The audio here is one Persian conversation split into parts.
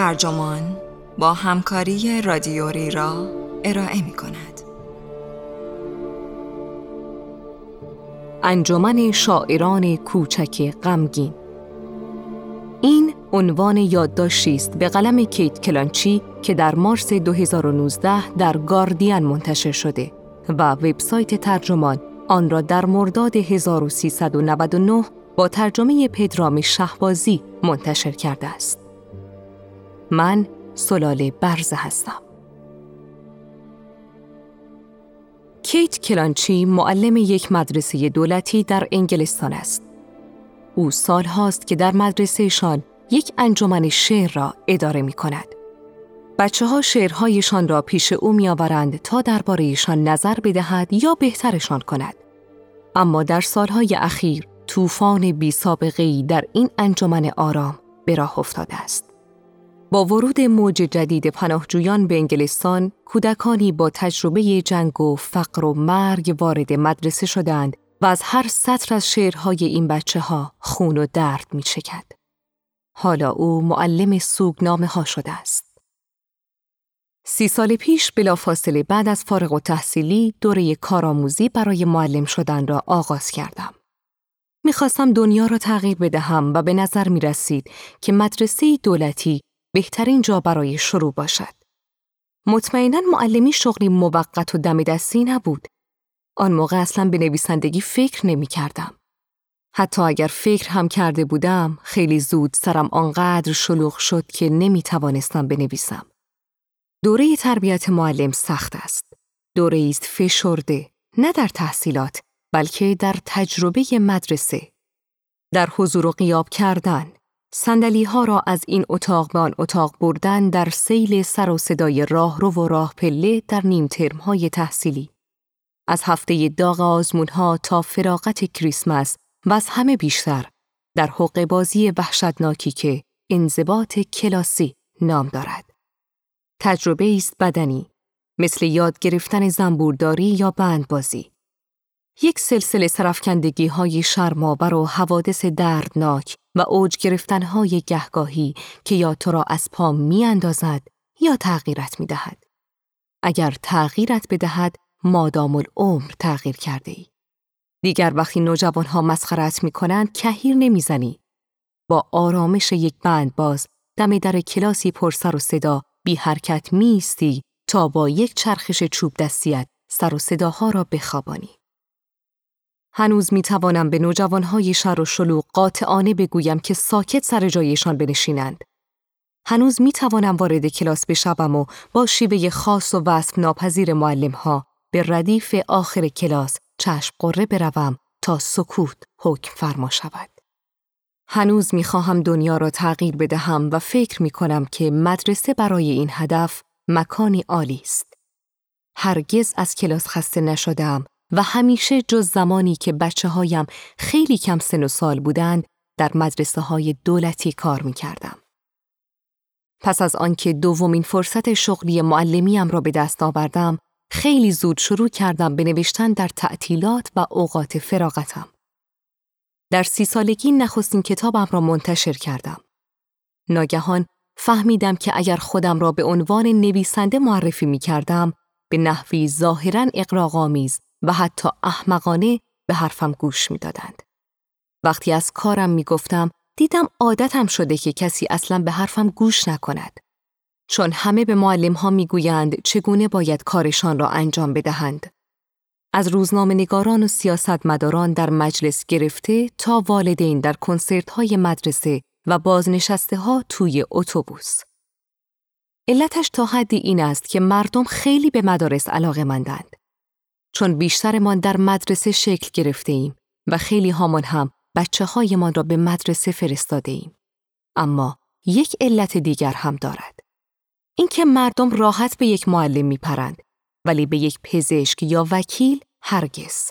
ترجمان با همکاری رادیوری را ارائه می کند. انجمن شاعران کوچک غمگین این عنوان یادداشتی است به قلم کیت کلانچی که در مارس 2019 در گاردین منتشر شده و وبسایت ترجمان آن را در مرداد 1399 با ترجمه پدرام شهبازی منتشر کرده است. من سلاله برزه هستم. کیت کلانچی معلم یک مدرسه دولتی در انگلستان است. او سال هاست که در مدرسهشان یک انجمن شعر را اداره می کند. بچه ها شعرهایشان را پیش او می آورند تا دربارهشان نظر بدهد یا بهترشان کند. اما در سالهای اخیر طوفان بی در این انجمن آرام به راه افتاده است. با ورود موج جدید پناهجویان به انگلستان، کودکانی با تجربه جنگ و فقر و مرگ وارد مدرسه شدند و از هر سطر از شعرهای این بچه ها خون و درد می چکد. حالا او معلم سوگنامه ها شده است. سی سال پیش بلافاصله بعد از فارغ و تحصیلی دوره کارآموزی برای معلم شدن را آغاز کردم. می‌خواستم دنیا را تغییر بدهم و به نظر می رسید که مدرسه دولتی بهترین جا برای شروع باشد. مطمئنا معلمی شغلی موقت و دم دستی نبود. آن موقع اصلا به نویسندگی فکر نمی کردم. حتی اگر فکر هم کرده بودم، خیلی زود سرم آنقدر شلوغ شد که نمی توانستم بنویسم. دوره تربیت معلم سخت است. دوره است فشرده، نه در تحصیلات، بلکه در تجربه مدرسه. در حضور و قیاب کردن، سندلی ها را از این اتاق به آن اتاق بردن در سیل سر و صدای راه رو و راه پله در نیم ترم های تحصیلی. از هفته داغ آزمون ها تا فراغت کریسمس و از همه بیشتر در حق بازی وحشتناکی که انضباط کلاسی نام دارد. تجربه است بدنی مثل یاد گرفتن زنبورداری یا بندبازی. یک سلسله سرفکندگی های شرماور و حوادث دردناک و اوج گرفتن های گهگاهی که یا تو را از پا می اندازد یا تغییرت می دهد. اگر تغییرت بدهد مادام العمر تغییر کرده ای. دیگر وقتی نوجوان ها مسخرت می کنند کهیر نمی‌زنی. با آرامش یک بند باز دم در کلاسی پر سر و صدا بی حرکت میستی تا با یک چرخش چوب دستیت سر و صداها را بخوابانی. هنوز می توانم به نوجوانهای شر و شلوغ قاطعانه بگویم که ساکت سر جایشان بنشینند. هنوز می توانم وارد کلاس بشوم و با شیوه خاص و وصف ناپذیر معلم ها به ردیف آخر کلاس چشم قره بروم تا سکوت حکم فرما شود. هنوز می خواهم دنیا را تغییر بدهم و فکر می کنم که مدرسه برای این هدف مکانی عالی است. هرگز از کلاس خسته نشدم و همیشه جز زمانی که بچه هایم خیلی کم سن و سال بودند در مدرسه های دولتی کار می کردم. پس از آنکه دومین فرصت شغلی معلمیم را به دست آوردم، خیلی زود شروع کردم به نوشتن در تعطیلات و اوقات فراغتم. در سی سالگی نخستین کتابم را منتشر کردم. ناگهان فهمیدم که اگر خودم را به عنوان نویسنده معرفی می کردم، به نحوی ظاهرا اقراغامیز و حتی احمقانه به حرفم گوش می دادند. وقتی از کارم می گفتم دیدم عادتم شده که کسی اصلا به حرفم گوش نکند. چون همه به معلم ها می گویند چگونه باید کارشان را انجام بدهند. از روزنامه نگاران و سیاستمداران در مجلس گرفته تا والدین در کنسرت های مدرسه و بازنشسته ها توی اتوبوس. علتش تا حدی این است که مردم خیلی به مدارس علاقه مندند. چون بیشترمان در مدرسه شکل گرفته ایم و خیلی هامان هم بچه هایمان را به مدرسه فرستاده ایم. اما یک علت دیگر هم دارد. اینکه مردم راحت به یک معلم میپرند ولی به یک پزشک یا وکیل هرگز.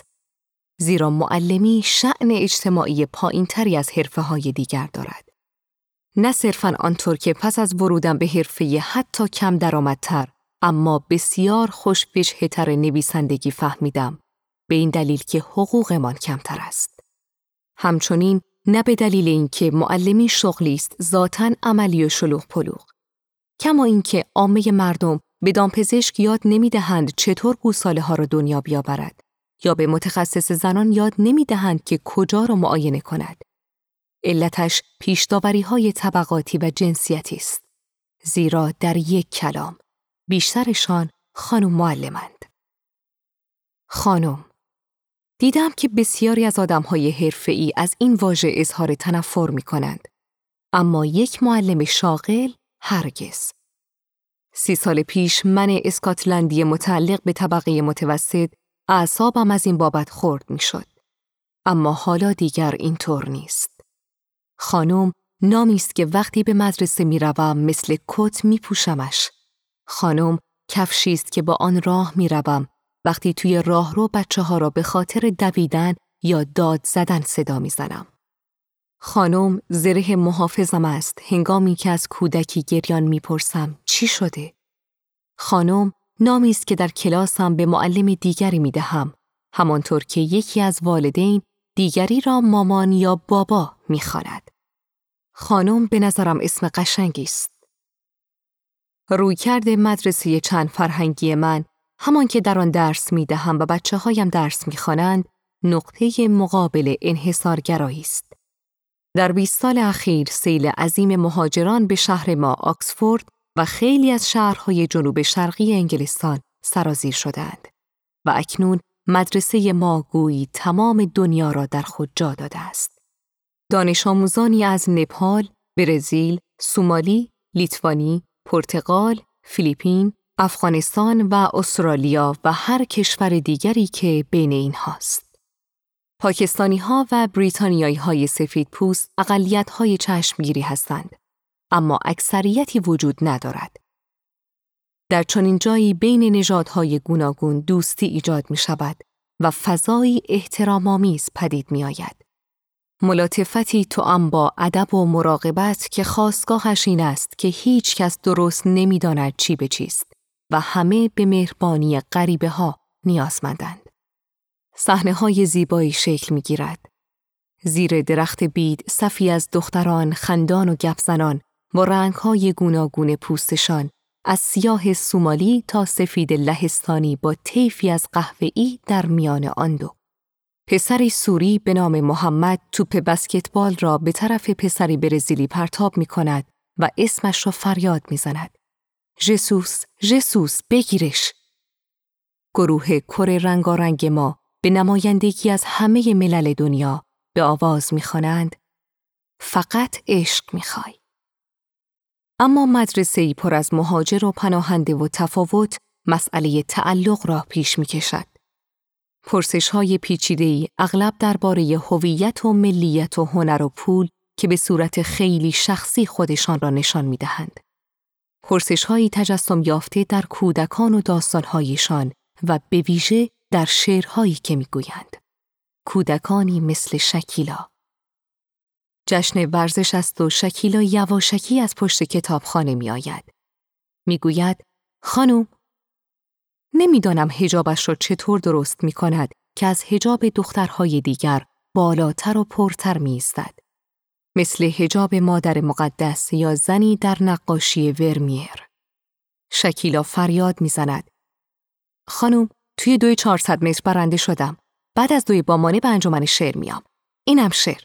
زیرا معلمی شعن اجتماعی پایین تری از حرفه های دیگر دارد. نه صرفا آنطور که پس از ورودم به حرفه حتی کم درآمدتر اما بسیار خوش نویسندگی فهمیدم به این دلیل که حقوقمان کمتر است. همچنین نه به دلیل اینکه معلمی شغلی است ذاتا عملی و شلوغ پلوغ کما اینکه عامه مردم به دامپزشک یاد نمی‌دهند چطور گوساله ها را دنیا بیاورد یا به متخصص زنان یاد نمی‌دهند که کجا را معاینه کند. علتش پیشداوری های طبقاتی و جنسیتی است. زیرا در یک کلام بیشترشان خانم معلمند. خانم دیدم که بسیاری از آدمهای حرفه‌ای از این واژه اظهار تنفر می کنند. اما یک معلم شاغل هرگز. سی سال پیش من اسکاتلندی متعلق به طبقه متوسط اعصابم از این بابت خورد می شد. اما حالا دیگر اینطور نیست. خانم نامی است که وقتی به مدرسه می روم مثل کت می پوشمش. خانم کفشی است که با آن راه می روم وقتی توی راهرو بچه ها را به خاطر دویدن یا داد زدن صدا می زنم. خانم زره محافظم است هنگامی که از کودکی گریان می‌پرسم چی شده؟ خانم نامی است که در کلاسم به معلم دیگری می دهم همانطور که یکی از والدین دیگری را مامان یا بابا می‌خواند. خانم به نظرم اسم قشنگی است. رویکرد مدرسه چند فرهنگی من همان که در آن درس می دهم و بچه هایم درس می خوانند نقطه مقابل انحصارگرایی است. در 20 سال اخیر سیل عظیم مهاجران به شهر ما آکسفورد و خیلی از شهرهای جنوب شرقی انگلستان سرازیر شدند و اکنون مدرسه ما گویی تمام دنیا را در خود جا داده است. دانش آموزانی از نپال، برزیل، سومالی، لیتوانی، پرتغال، فیلیپین، افغانستان و استرالیا و هر کشور دیگری که بین این هاست. پاکستانی ها و بریتانیایی های سفید پوست اقلیت های چشمگیری هستند. اما اکثریتی وجود ندارد. در چنین جایی بین نژادهای گوناگون دوستی ایجاد می شود و فضایی احترامآمیز پدید می آید. ملاتفتی تو با ادب و مراقبت که خواستگاهش این است که هیچ کس درست نمی‌داند چی به چیست و همه به مهربانی غریبه ها نیازمندند. صحنه های زیبایی شکل می گیرد. زیر درخت بید صفی از دختران خندان و گپزنان با رنگهای گوناگون پوستشان از سیاه سومالی تا سفید لهستانی با طیفی از قهوه‌ای در میان آن دو. پسری سوری به نام محمد توپ بسکتبال را به طرف پسری برزیلی پرتاب می کند و اسمش را فریاد می زند. جسوس، جسوس، بگیرش! گروه کره رنگارنگ ما به نمایندگی از همه ملل دنیا به آواز می‌خوانند فقط عشق می‌خوای. اما مدرسه ای پر از مهاجر و پناهنده و تفاوت مسئله تعلق را پیش می کشد. پرسش های پیچیده ای اغلب درباره هویت و ملیت و هنر و پول که به صورت خیلی شخصی خودشان را نشان می دهند. پرسش هایی تجسم یافته در کودکان و داستانهایشان و به ویژه در شعرهایی که می‌گویند. کودکانی مثل شکیلا جشن ورزش است و شکیلا یواشکی از پشت کتابخانه می آید. می خانم نمی‌دانم هجابش را چطور درست می کند که از هجاب دخترهای دیگر بالاتر و پرتر می ایستد. مثل هجاب مادر مقدس یا زنی در نقاشی ورمیر. شکیلا فریاد می‌زند. خانم توی دوی 400 متر برنده شدم. بعد از دوی بامانه به انجمن شعر میام. اینم شعر.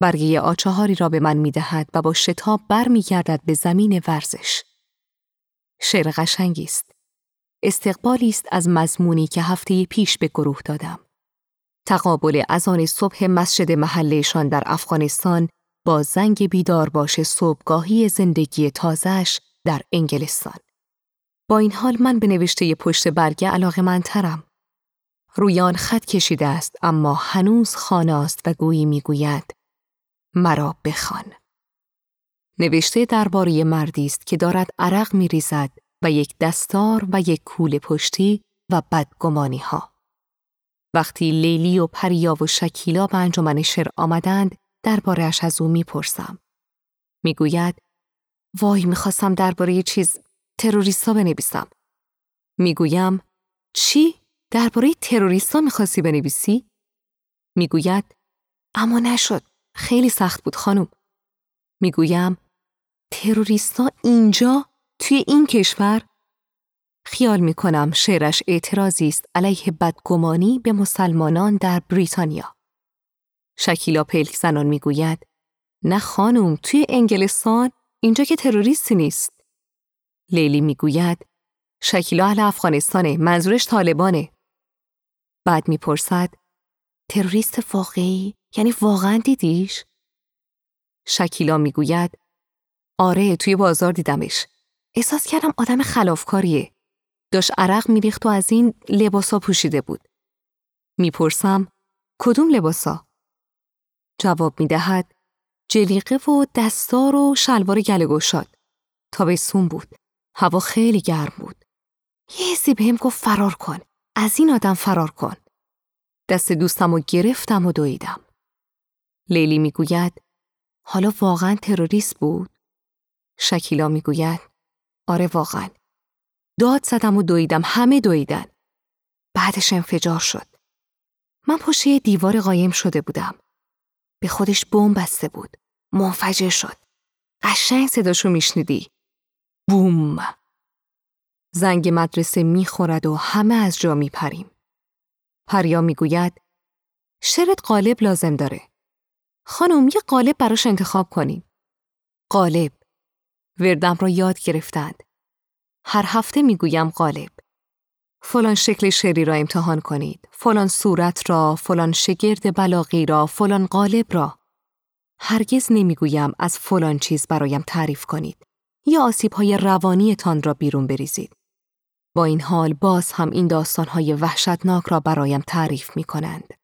برگه آچهاری را به من می‌دهد و با شتاب برمیگردد به زمین ورزش. شعر قشنگی است. استقبالی است از مضمونی که هفته پیش به گروه دادم. تقابل آن صبح مسجد محلهشان در افغانستان با زنگ بیدار باش صبحگاهی زندگی تازهش در انگلستان. با این حال من به نوشته پشت برگه علاقه من ترم. رویان خط کشیده است اما هنوز خانه است و گویی می‌گوید مرا بخوان. نوشته درباره مردی است که دارد عرق میریزد و یک دستار و یک کول پشتی و بدگمانی ها. وقتی لیلی و پریا و شکیلا به انجمن شعر آمدند دربارهش از او می‌پرسم. می‌گوید وای می‌خواستم درباره چیز تروریستا بنویسم. می‌گویم چی؟ درباره تروریستا می‌خواستی بنویسی؟ می‌گوید اما نشد. خیلی سخت بود خانم. می‌گویم تروریستا اینجا توی این کشور خیال می کنم شعرش اعتراضی است علیه بدگمانی به مسلمانان در بریتانیا. شکیلا پلک زنان می گوید نه خانم توی انگلستان اینجا که تروریستی نیست. لیلی می گوید شکیلا اهل افغانستانه منظورش طالبانه. بعد می‌پرسد تروریست واقعی یعنی واقعا دیدیش؟ شکیلا می‌گوید آره توی بازار دیدمش. احساس کردم آدم خلافکاریه. داشت عرق میریخت و از این لباسا پوشیده بود. می‌پرسم کدوم لباسا؟ جواب می‌دهد جلیقه و دستار و شلوار گله گشاد. تابستون بود. هوا خیلی گرم بود. یه حسی بهم گفت فرار کن. از این آدم فرار کن. دست دوستم رو گرفتم و دویدم. لیلی می‌گوید حالا واقعا تروریست بود؟ شکیلا می‌گوید آره واقعا. داد زدم و دویدم همه دویدن. بعدش انفجار شد. من پشت دیوار قایم شده بودم. به خودش بمب بسته بود. منفجر شد. قشنگ صداشو میشنیدی. بوم. زنگ مدرسه می‌خورد و همه از جا میپریم. پریا می‌گوید شرط قالب لازم داره. خانم یه قالب براش انتخاب کنیم. قالب. وردم را یاد گرفتند. هر هفته می‌گویم قالب. فلان شکل شعری را امتحان کنید. فلان صورت را، فلان شگرد بلاغی را، فلان قالب را. هرگز نمی‌گویم از فلان چیز برایم تعریف کنید. یا آسیب های روانیتان را بیرون بریزید. با این حال باز هم این داستانهای وحشتناک را برایم تعریف می کنند.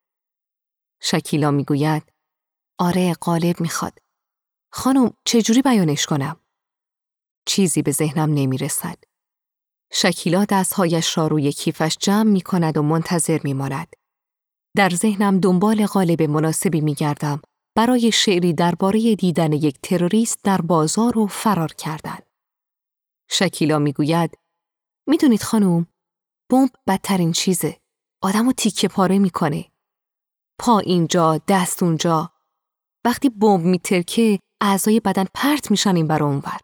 شکیلا می گوید آره قالب می خواد. خانم چجوری بیانش کنم؟ چیزی به ذهنم نمی رسد. شکیلا دستهایش را روی کیفش جمع می کند و منتظر می ماند. در ذهنم دنبال قالب مناسبی می گردم برای شعری درباره دیدن یک تروریست در بازار و فرار کردن. شکیلا می گوید می‌دونید خانم بمب بدترین چیزه. آدمو تیکه پاره می‌کنه. پا اینجا، دست اونجا. وقتی بمب میترکه اعضای بدن پرت میشن این بر اونور.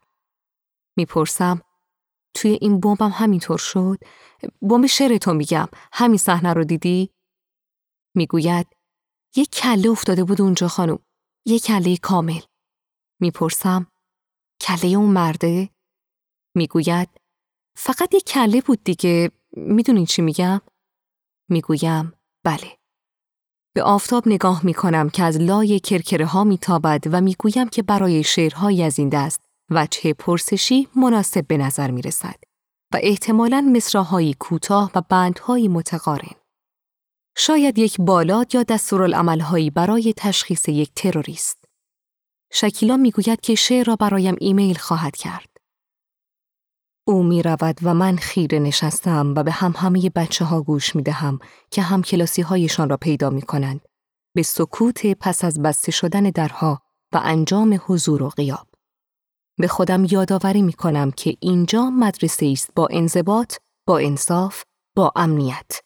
می‌پرسم توی این بمبم همینطور شد؟ بمب شرتو میگم. همین صحنه رو دیدی؟ می‌گوید یک کله افتاده بود اونجا خانم. یک کله کامل. می‌پرسم کله اون مرده؟ می‌گوید فقط یک کله بود دیگه می‌دونین چی میگم؟ می‌گویم بله. به آفتاب نگاه می‌کنم که از لای کرکره ها میتابد و می‌گویم که برای شعرهایی از این دست وجه پرسشی مناسب به نظر می‌رسد و احتمالاً مصراهایی کوتاه و بندهایی متقارن. شاید یک بالاد یا دستورالعملهایی برای تشخیص یک تروریست. شکیلا می‌گوید که شعر را برایم ایمیل خواهد کرد. او می رود و من خیره نشستم و به هم همه بچه ها گوش می دهم که هم کلاسی هایشان را پیدا می کنند. به سکوت پس از بسته شدن درها و انجام حضور و غیاب. به خودم یادآوری می کنم که اینجا مدرسه است با انضباط، با انصاف، با امنیت.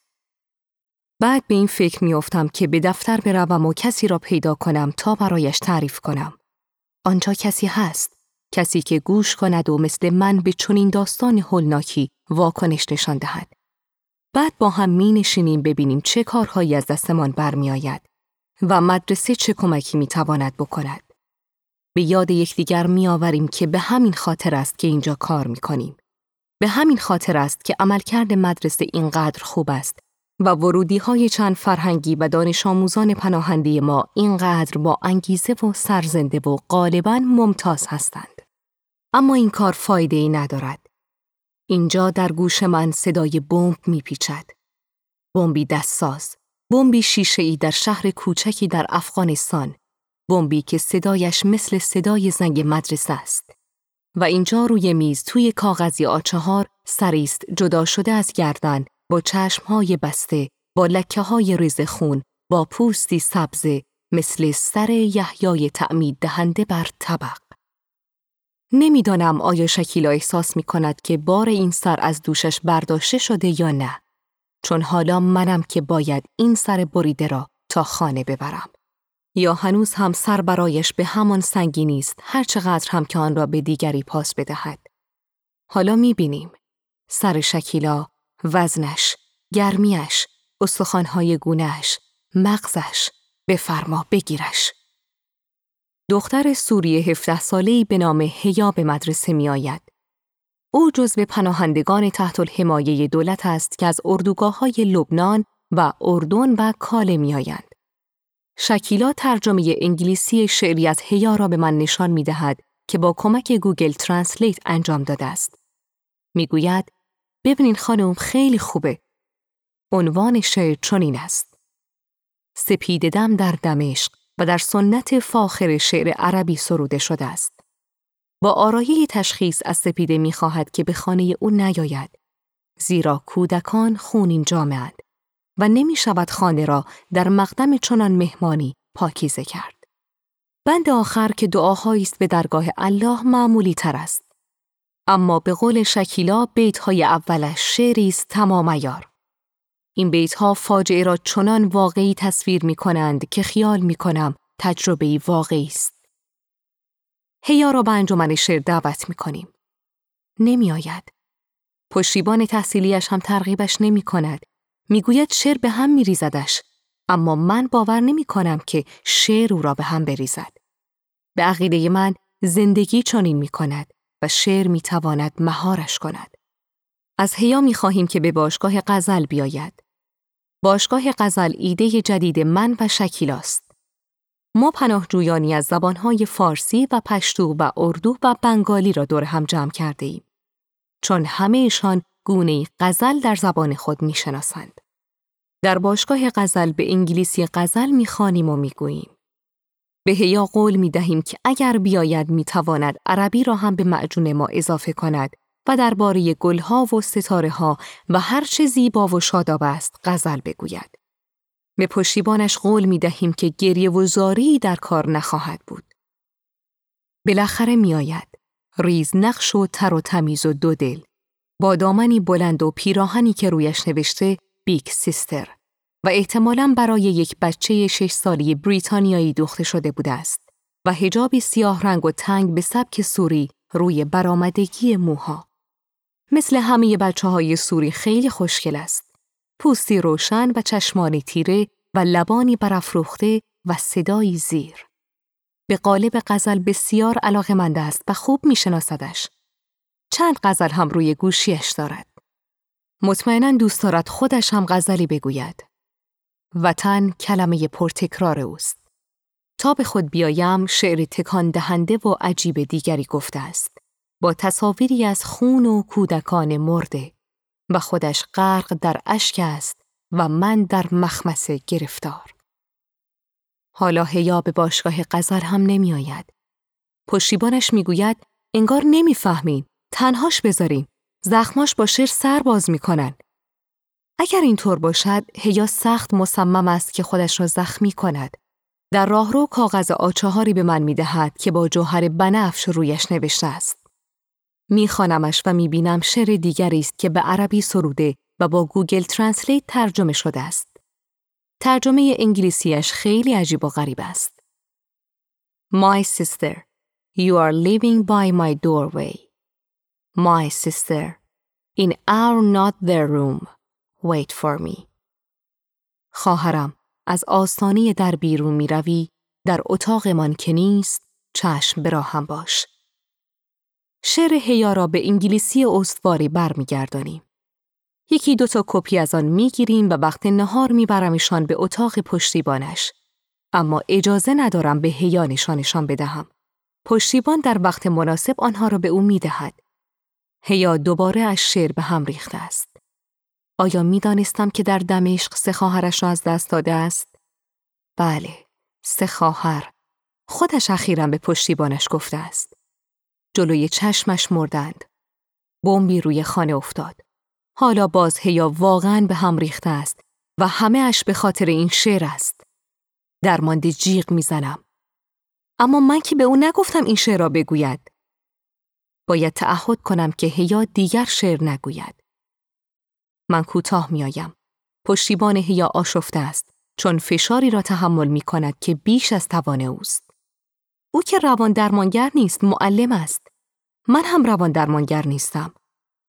بعد به این فکر می افتم که به دفتر بروم و کسی را پیدا کنم تا برایش تعریف کنم. آنجا کسی هست. کسی که گوش کند و مثل من به چنین داستان هولناکی واکنش نشان دهد. بعد با هم می نشینیم ببینیم چه کارهایی از دستمان برمیآید و مدرسه چه کمکی می تواند بکند. به یاد یکدیگر می آوریم که به همین خاطر است که اینجا کار می کنیم. به همین خاطر است که عملکرد مدرسه اینقدر خوب است و ورودی های چند فرهنگی و دانش آموزان پناهنده ما اینقدر با انگیزه و سرزنده و غالبا ممتاز هستند. اما این کار فایده ای ندارد. اینجا در گوش من صدای بمب میپیچد. بمبی دستساز، بمبی شیشه ای در شهر کوچکی در افغانستان، بمبی که صدایش مثل صدای زنگ مدرسه است. و اینجا روی میز توی کاغذی آچهار سریست جدا شده از گردن با چشمهای بسته، با لکه های ریز خون، با پوستی سبزه مثل سر یحیای تعمید دهنده بر طبق. نمی‌دانم آیا شکیلا احساس می کند که بار این سر از دوشش برداشته شده یا نه. چون حالا منم که باید این سر بریده را تا خانه ببرم. یا هنوز هم سر برایش به همان سنگینی است هر چقدر هم که آن را به دیگری پاس بدهد. حالا می بینیم. سر شکیلا، وزنش، گرمیش، استخوانهای گونهش، مغزش، بفرما بگیرش. دختر سوری 17 ساله‌ای به نام هیا به مدرسه می آید. او جزو پناهندگان تحت الحمایه دولت است که از اردوگاه های لبنان و اردن و کاله می آیند. شکیلا ترجمه انگلیسی شعر هیا را به من نشان می دهد که با کمک Google Translate انجام داده است. می گوید ببینین خانم خیلی خوبه. عنوان شعر چنین است. سپید دم در دمشق و در سنت فاخر شعر عربی سروده شده است. با آرایه تشخیص از سپیده می خواهد که به خانه او نیاید. زیرا کودکان خونین جامعند و نمی شود خانه را در مقدم چنان مهمانی پاکیزه کرد. بند آخر که دعاهایی است به درگاه الله معمولی تر است. اما به قول شکیلا بیت های اولش شعری است تمام ایار. این بیت ها فاجعه را چنان واقعی تصویر می کنند که خیال می کنم تجربه واقعی است. هیا را به انجمن شعر دعوت می کنیم. نمی آید. پشتیبان تحصیلیش هم ترغیبش نمی کند. می گوید شعر به هم می ریزدش. اما من باور نمی کنم که شعر او را به هم بریزد. به عقیده من زندگی چنین می کند و شعر می تواند مهارش کند. از هیا می خواهیم که به باشگاه غزل بیاید. باشگاه غزل ایده جدید من و شکیلاست. ما پناهجویانی از زبانهای فارسی و پشتو و اردو و بنگالی را دور هم جمع کرده ایم. چون همه ایشان گونه غزل در زبان خود می شناسند. در باشگاه غزل به انگلیسی غزل می خانیم و می گوییم. به هیا قول می دهیم که اگر بیاید می تواند عربی را هم به معجون ما اضافه کند و درباره گلها و ستاره ها و هر چه زیبا و شاداب است غزل بگوید. به پشتیبانش قول می دهیم که گریه و زاری در کار نخواهد بود. بالاخره می آید. ریز نقش و تر و تمیز و دو دل. با دامنی بلند و پیراهنی که رویش نوشته بیک سیستر و احتمالاً برای یک بچه شش سالی بریتانیایی دوخته شده بوده است و هجابی سیاه رنگ و تنگ به سبک سوری روی برآمدگی موها. مثل همه بچه های سوری خیلی خوشگل است. پوستی روشن و چشمانی تیره و لبانی برافروخته و صدایی زیر. به قالب غزل بسیار علاقه است و خوب میشناسدش. چند غزل هم روی گوشیش دارد. مطمئنا دوست دارد خودش هم غزلی بگوید. وطن کلمه پرتکرار اوست. تا به خود بیایم شعر تکان دهنده و عجیب دیگری گفته است. با تصاویری از خون و کودکان مرده و خودش غرق در اشک است و من در مخمسه گرفتار. حالا هیا به باشگاه قذر هم نمی آید. پشتیبانش می‌گوید انگار نمی‌فهمین تنهاش بذارین زخماش با شعر سر باز می‌کنن. اگر اینطور باشد هیا سخت مصمم است که خودش را زخمی کند. در راهرو کاغذ آچهاری به من می‌دهد که با جوهر بنفش رویش نوشته است. میخوانمش و می‌بینم شعر دیگری است که به عربی سروده و با Google Translate ترجمه شده است. ترجمه انگلیسیش خیلی عجیب و غریب است. My sister, you are leaving by my doorway. My sister, in our not there room. Wait for me. خواهرم از آستانه در بیرون می روی در اتاقمان که نیست چشم براهم باش. شعر هیا را به انگلیسی استواری برمیگردانیم. یکی دو تا کپی از آن می‌گیریم و وقت نهار میبرمشان به اتاق پشتیبانش. اما اجازه ندارم به هیا نشانشان بدهم. پشتیبان در وقت مناسب آنها را به او می‌دهد. هیا دوباره از شعر به هم ریخته است. آیا می دانستم که در دمشق سه خواهرش را از دست داده است؟ بله، سه خواهر. خودش اخیرا به پشتیبانش گفته است. جلوی چشمش مردند. بمبی روی خانه افتاد. حالا باز هیا واقعا به هم ریخته است و همه اش به خاطر این شعر است. درمانده جیغ می‌زنم. اما من که به او نگفتم این شعر را بگوید. باید تعهد کنم که هیا دیگر شعر نگوید. من کوتاه میآیم. پشتیبان هیا آشفته است چون فشاری را تحمل می کند که بیش از توان اوست. او که روان درمانگر نیست معلم است. من هم روان درمانگر نیستم.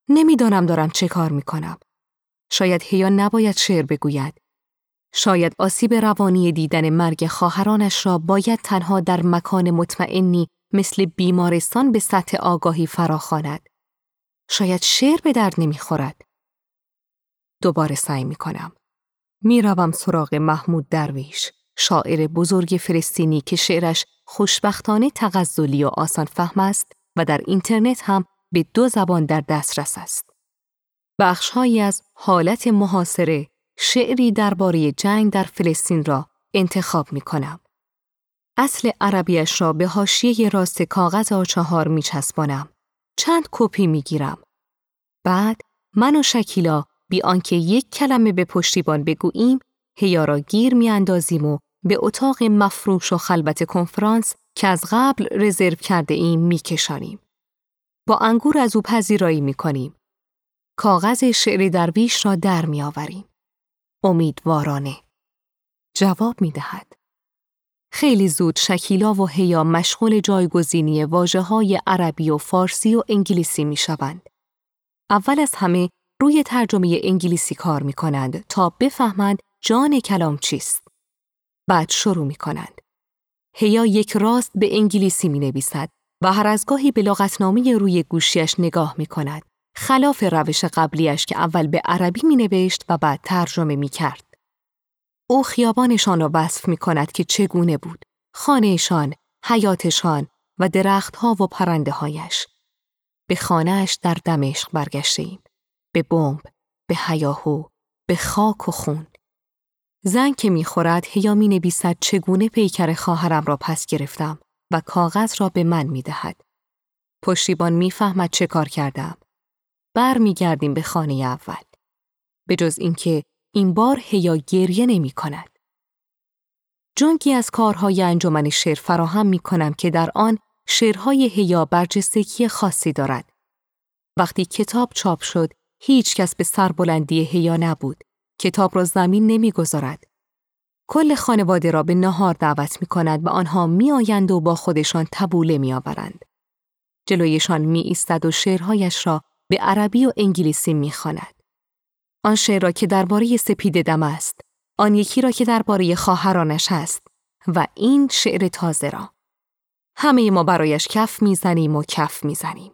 نمی‌دانم دارم چه کار می کنم. شاید هیا نباید شعر بگوید. شاید آسیب روانی دیدن مرگ خواهرانش را باید تنها در مکان مطمئنی مثل بیمارستان به سطح آگاهی فراخواند. شاید شعر به درد نمی‌خورد. دوباره سعی می کنم. می روم سراغ محمود درویش، شاعر بزرگ فلسطینی که شعرش خوشبختانه تغزلی و آسان فهم است و در اینترنت هم به دو زبان در دسترس است. بخشهایی از حالت محاصره شعری درباره جنگ در فلسطین را انتخاب می کنم. اصل عربیش را به حاشیه راست کاغذ آچهار می چسبانم. چند کپی می گیرم. بعد من و شکیلا بی آنکه یک کلمه به پشتیبان بگوییم هیا را گیر می اندازیم و به اتاق مفروش و خلبت کنفرانس که از قبل رزرو کرده ایم می کشانیم. با انگور از او پذیرایی می کنیم. کاغذ شعر درویش را در می آوریم. امیدوارانه. جواب می دهد. خیلی زود شکیلا و هیا مشغول جایگزینی واجه های عربی و فارسی و انگلیسی می شوند. اول از همه روی ترجمه انگلیسی کار می کنند تا بفهمند جان کلام چیست. بعد شروع می کنند. هیا یک راست به انگلیسی می نویسد و هر از گاهی به لغتنامه روی گوشیش نگاه می کند. خلاف روش قبلیش که اول به عربی می نوشت و بعد ترجمه می کرد. او خیابانشان را وصف می کند که چگونه بود. خانهشان، حیاتشان و درختها و پرنده هایش. به خانهش در دمشق برگشتیم. به بمب، به حیاهو، به خاک و خون. زن که می‌خورد هیا می نویسد چگونه پیکر خواهرم را پس گرفتم و کاغذ را به من می دهد. پشتیبان می‌فهمد چه کار کردم. بر می گردیم به خانه اول. به جز اینکه این بار هیا گریه نمی کند. جنگی از کارهای انجمن شعر فراهم می کنم که در آن شعرهای هیا برجستگی خاصی دارد. وقتی کتاب چاپ شد، هیچ کس به سربلندی هیا نبود. کتاب را زمین نمی‌گذارد. کل خانواده را به نهار دعوت می کند و آنها می آیند و با خودشان تبوله می آورند. جلویشان می ایستد و شعرهایش را به عربی و انگلیسی می خاند. آن شعر را که درباره سپید دم است، آن یکی را که درباره خواهرانش است و این شعر تازه را. همه ما برایش کف می‌زنیم و کف می‌زنیم.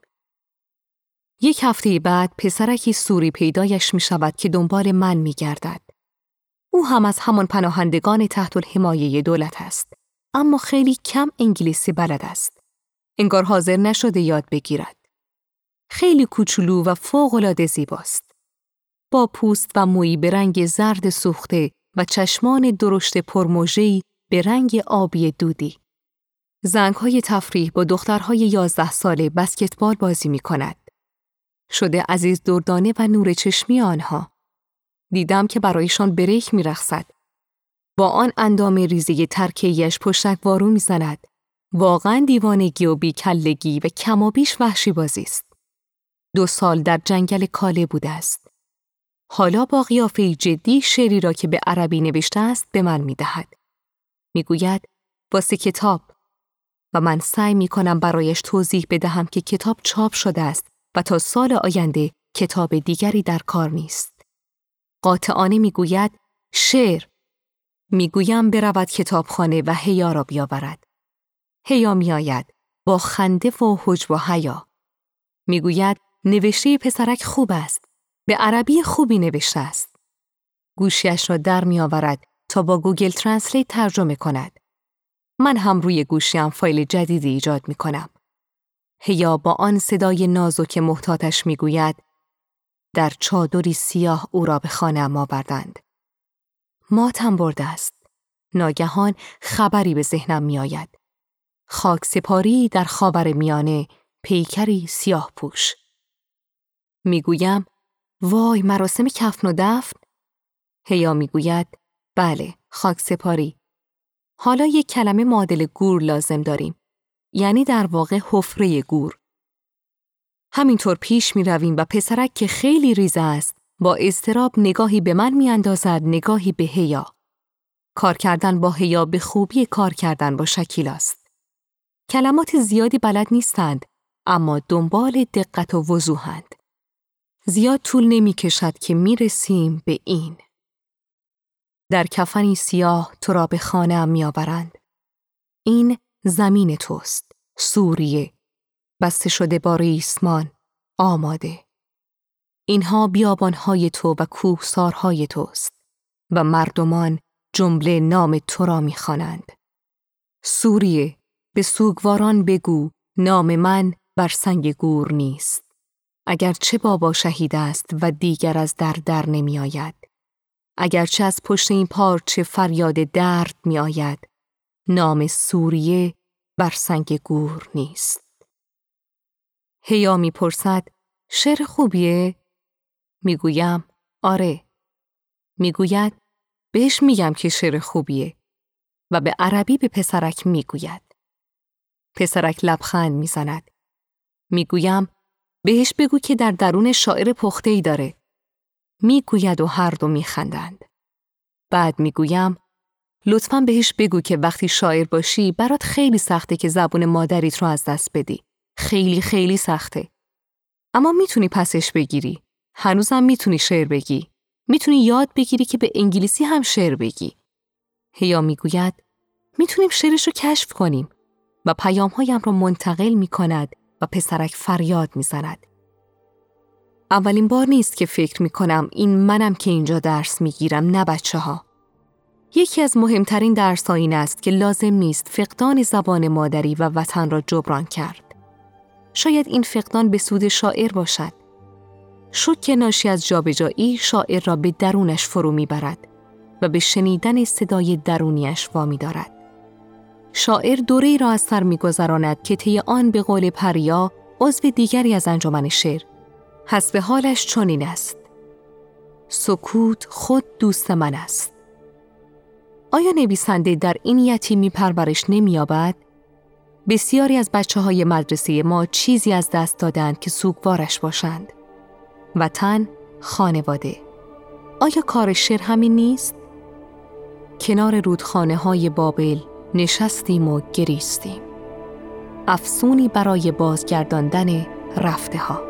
یک هفته بعد پسرکی سوری پیدایش می شود که دنبال من می گردد. او هم از همان پناهندگان تحت الحمایه دولت است. اما خیلی کم انگلیسی بلد است. انگار حاضر نشده یاد بگیرد. خیلی کوچولو و فوقالعاده زیباست. با پوست و مویی به رنگ زرد سوخته و چشمان درشت پرموژه‌ای به رنگ آبی دودی. زنگهای تفریح با دخترهای یازده ساله بسکتبال بازی می کند. شده عزیز دردانه و نور چشمی آنها. دیدم که برایشان بریک می رخصد. با آن اندام ریزه ترکیش پشتک وارو می زند. واقعا دیوانگی و بیکلگی و کمابیش وحشی بازی است. دو سال در جنگل کاله بوده است. حالا با قیافه جدی شعری را که به عربی نوشته است به من می دهد. می گوید واسه کتاب و من سعی می کنم برایش توضیح بدهم که کتاب چاپ شده است و تا سال آینده کتاب دیگری در کار نیست. قاطعانه می گوید شعر می گویم برود کتابخانه و هیا را بیاورد. هیا می آید با خنده و حجب و حیا. می گوید نوشته پسرک خوب است. به عربی خوبی نوشته است. گوشیش را در می آورد تا با Google Translate ترجمه کند. من هم روی گوشیم فایل جدیدی ایجاد می کنم. هیا با آن صدای نازک محتاطش می گوید در چادری سیاه او را به خانه آوردند. ماتم برده است. ناگهان خبری به ذهنم می آید. خاک سپاری در خاور میانه پیکری سیاه پوش. می‌گویم وای مراسم کفن و دفن؟ هیا می‌گوید بله خاک سپاری. حالا یک کلمه معادل گور لازم داریم. یعنی در واقع حفره گور. همینطور پیش می رویم و پسرک که خیلی ریزه است با استراب نگاهی به من می اندازد نگاهی به هیا. کار کردن با هیا به خوبی کار کردن با شکیل است. کلمات زیادی بلد نیستند اما دنبال دقت و وضوحند. زیاد طول نمی کشد که می رسیم به این. در کفنی سیاه تو را به خانه می آورند. این زمین توست. سوریه. بسته شده با ریسمان. آماده. اینها بیابانهای تو و کوهسارهای توست و مردمان جمله نام تو را می‌خوانند. سوریه به سوگواران بگو نام من بر سنگ گور نیست. اگر چه بابا شهید است و دیگر از در در نمی آید. اگرچه از پشت این پارچه فریاد درد می آید. نام سوریه بر سنگ گور نیست. هیا می پرسد شعر خوبیه؟ می‌گویم آره. می‌گوید بهش میگم که شعر خوبیه و به عربی به پسرک می‌گوید. پسرک لبخند می‌زند. می‌گویم بهش بگو که در درون شاعر پخته ای داره. می‌گوید و هر دو میخندند. بعد می‌گویم لطفا بهش بگو که وقتی شاعر باشی برات خیلی سخته که زبون مادریت رو از دست بدی. خیلی خیلی سخته. اما می‌تونی پسش بگیری. هنوزم می‌تونی شعر بگی. می‌تونی یاد بگیری که به انگلیسی هم شعر بگی. هیا می‌گوید می‌تونیم شعرش رو کشف کنیم و پیامهایم رو منتقل می‌کند و پسرک فریاد می‌زند. اولین بار نیست که فکر می‌کنم این منم که اینجا درس می‌گیرم نه بچه ها. یکی از مهمترین درس این است که لازم نیست فقدان زبان مادری و وطن را جبران کرد. شاید این فقدان به سود شاعر باشد. شک ناشی از جابجایی شاعر را به درونش فرو می‌برد و به شنیدن صدای درونیش وامی دارد. شاعر دوره را از سر میگذراند که طی آن به قول پریا عضو دیگری از انجمن شعر. حسب حالش چنین است. سکوت خود دوست من است. آیا نویسنده در این یتیمی پرورش نمییابد؟ بسیاری از بچه های مدرسه ما چیزی از دست دادند که سوگوارش باشند. وطن خانواده. آیا کار شعر همین نیست؟ کنار رودخانه های بابل نشستیم و گریستیم. افسونی برای بازگرداندن رفته ها